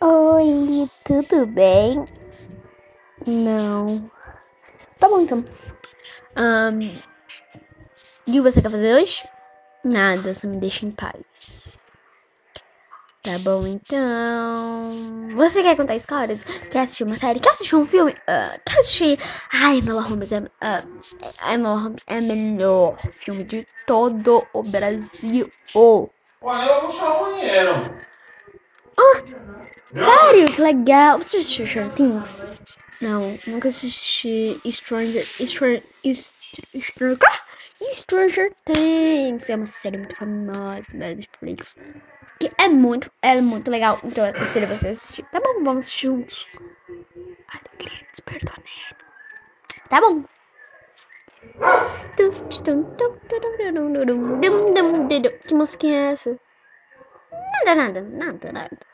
Oi, tudo bem? Não. Tá bom então. Um, o que você quer fazer hoje? Nada, só me deixa em paz. Tá bom então. Você quer contar histórias? Quer assistir uma série? Quer assistir um filme? Uh, quer assistir. Ai, Enola Holmes é, uh, Enola Holmes é o melhor filme de todo o Brasil. Olha, eu vou puxar o banheiro. Ah, sério? Que legal. Você assistiu Stranger Things? Não, nunca assisti Stranger... Stranger... Stranger... Stranger Things. É uma série muito famosa da Netflix. Que é muito, é muito legal. Então eu de você assistir. Tá bom, vamos assistir juntos. Despertar nele. Tá bom. Que música é essa? Nada, nada, nada, nada.